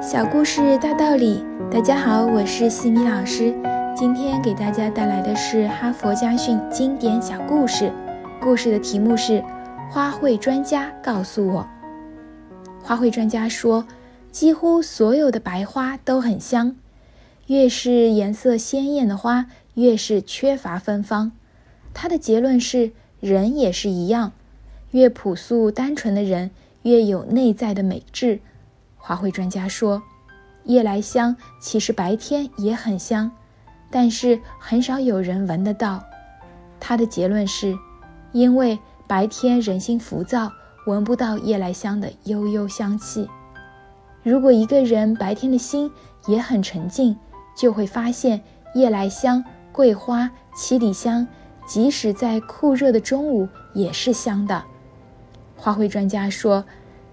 小故事大道理，大家好，我是西米老师。今天给大家带来的是哈佛家训经典小故事。故事的题目是《花卉专家告诉我》。花卉专家说，几乎所有的白花都很香，越是颜色鲜艳的花，越是缺乏芬芳。他的结论是，人也是一样，越朴素单纯的人，越有内在的美质。花卉专家说，夜来香其实白天也很香，但是很少有人闻得到。他的结论是，因为白天人心浮躁，闻不到夜来香的悠悠香气。如果一个人白天的心也很沉静，就会发现夜来香、桂花、七里香，即使在酷热的中午也是香的。花卉专家说。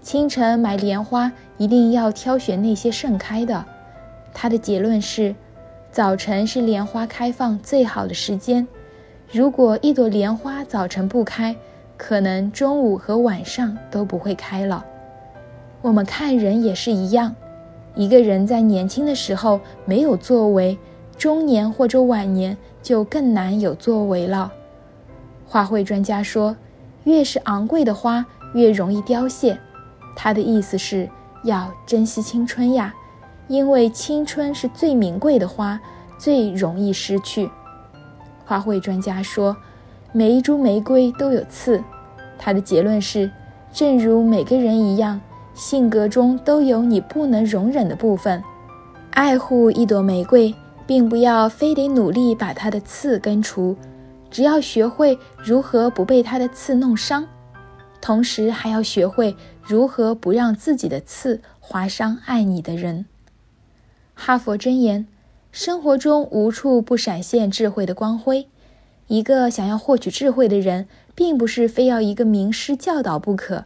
清晨买莲花，一定要挑选那些盛开的。他的结论是，早晨是莲花开放最好的时间。如果一朵莲花早晨不开，可能中午和晚上都不会开了。我们看人也是一样，一个人在年轻的时候没有作为，中年或者晚年就更难有作为了。花卉专家说，越是昂贵的花，越容易凋谢。他的意思是要珍惜青春呀，因为青春是最名贵的花，最容易失去。花卉专家说，每一株玫瑰都有刺。他的结论是，正如每个人一样，性格中都有你不能容忍的部分。爱护一朵玫瑰，并不要非得努力把它的刺根除，只要学会如何不被它的刺弄伤。同时还要学会如何不让自己的刺划伤爱你的人。哈佛箴言：生活中无处不闪现智慧的光辉。一个想要获取智慧的人，并不是非要一个名师教导不可，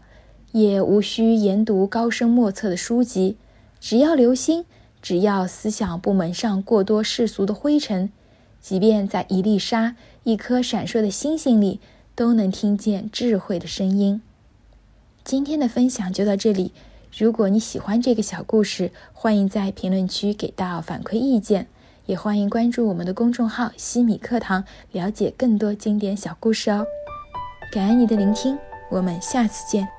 也无需研读高深莫测的书籍。只要留心，只要思想不蒙上过多世俗的灰尘，即便在一粒沙、一颗闪烁的星星里，都能听见智慧的声音。今天的分享就到这里。如果你喜欢这个小故事，欢迎在评论区给到反馈意见，也欢迎关注我们的公众号“西米课堂”，了解更多经典小故事哦。感恩你的聆听，我们下次见。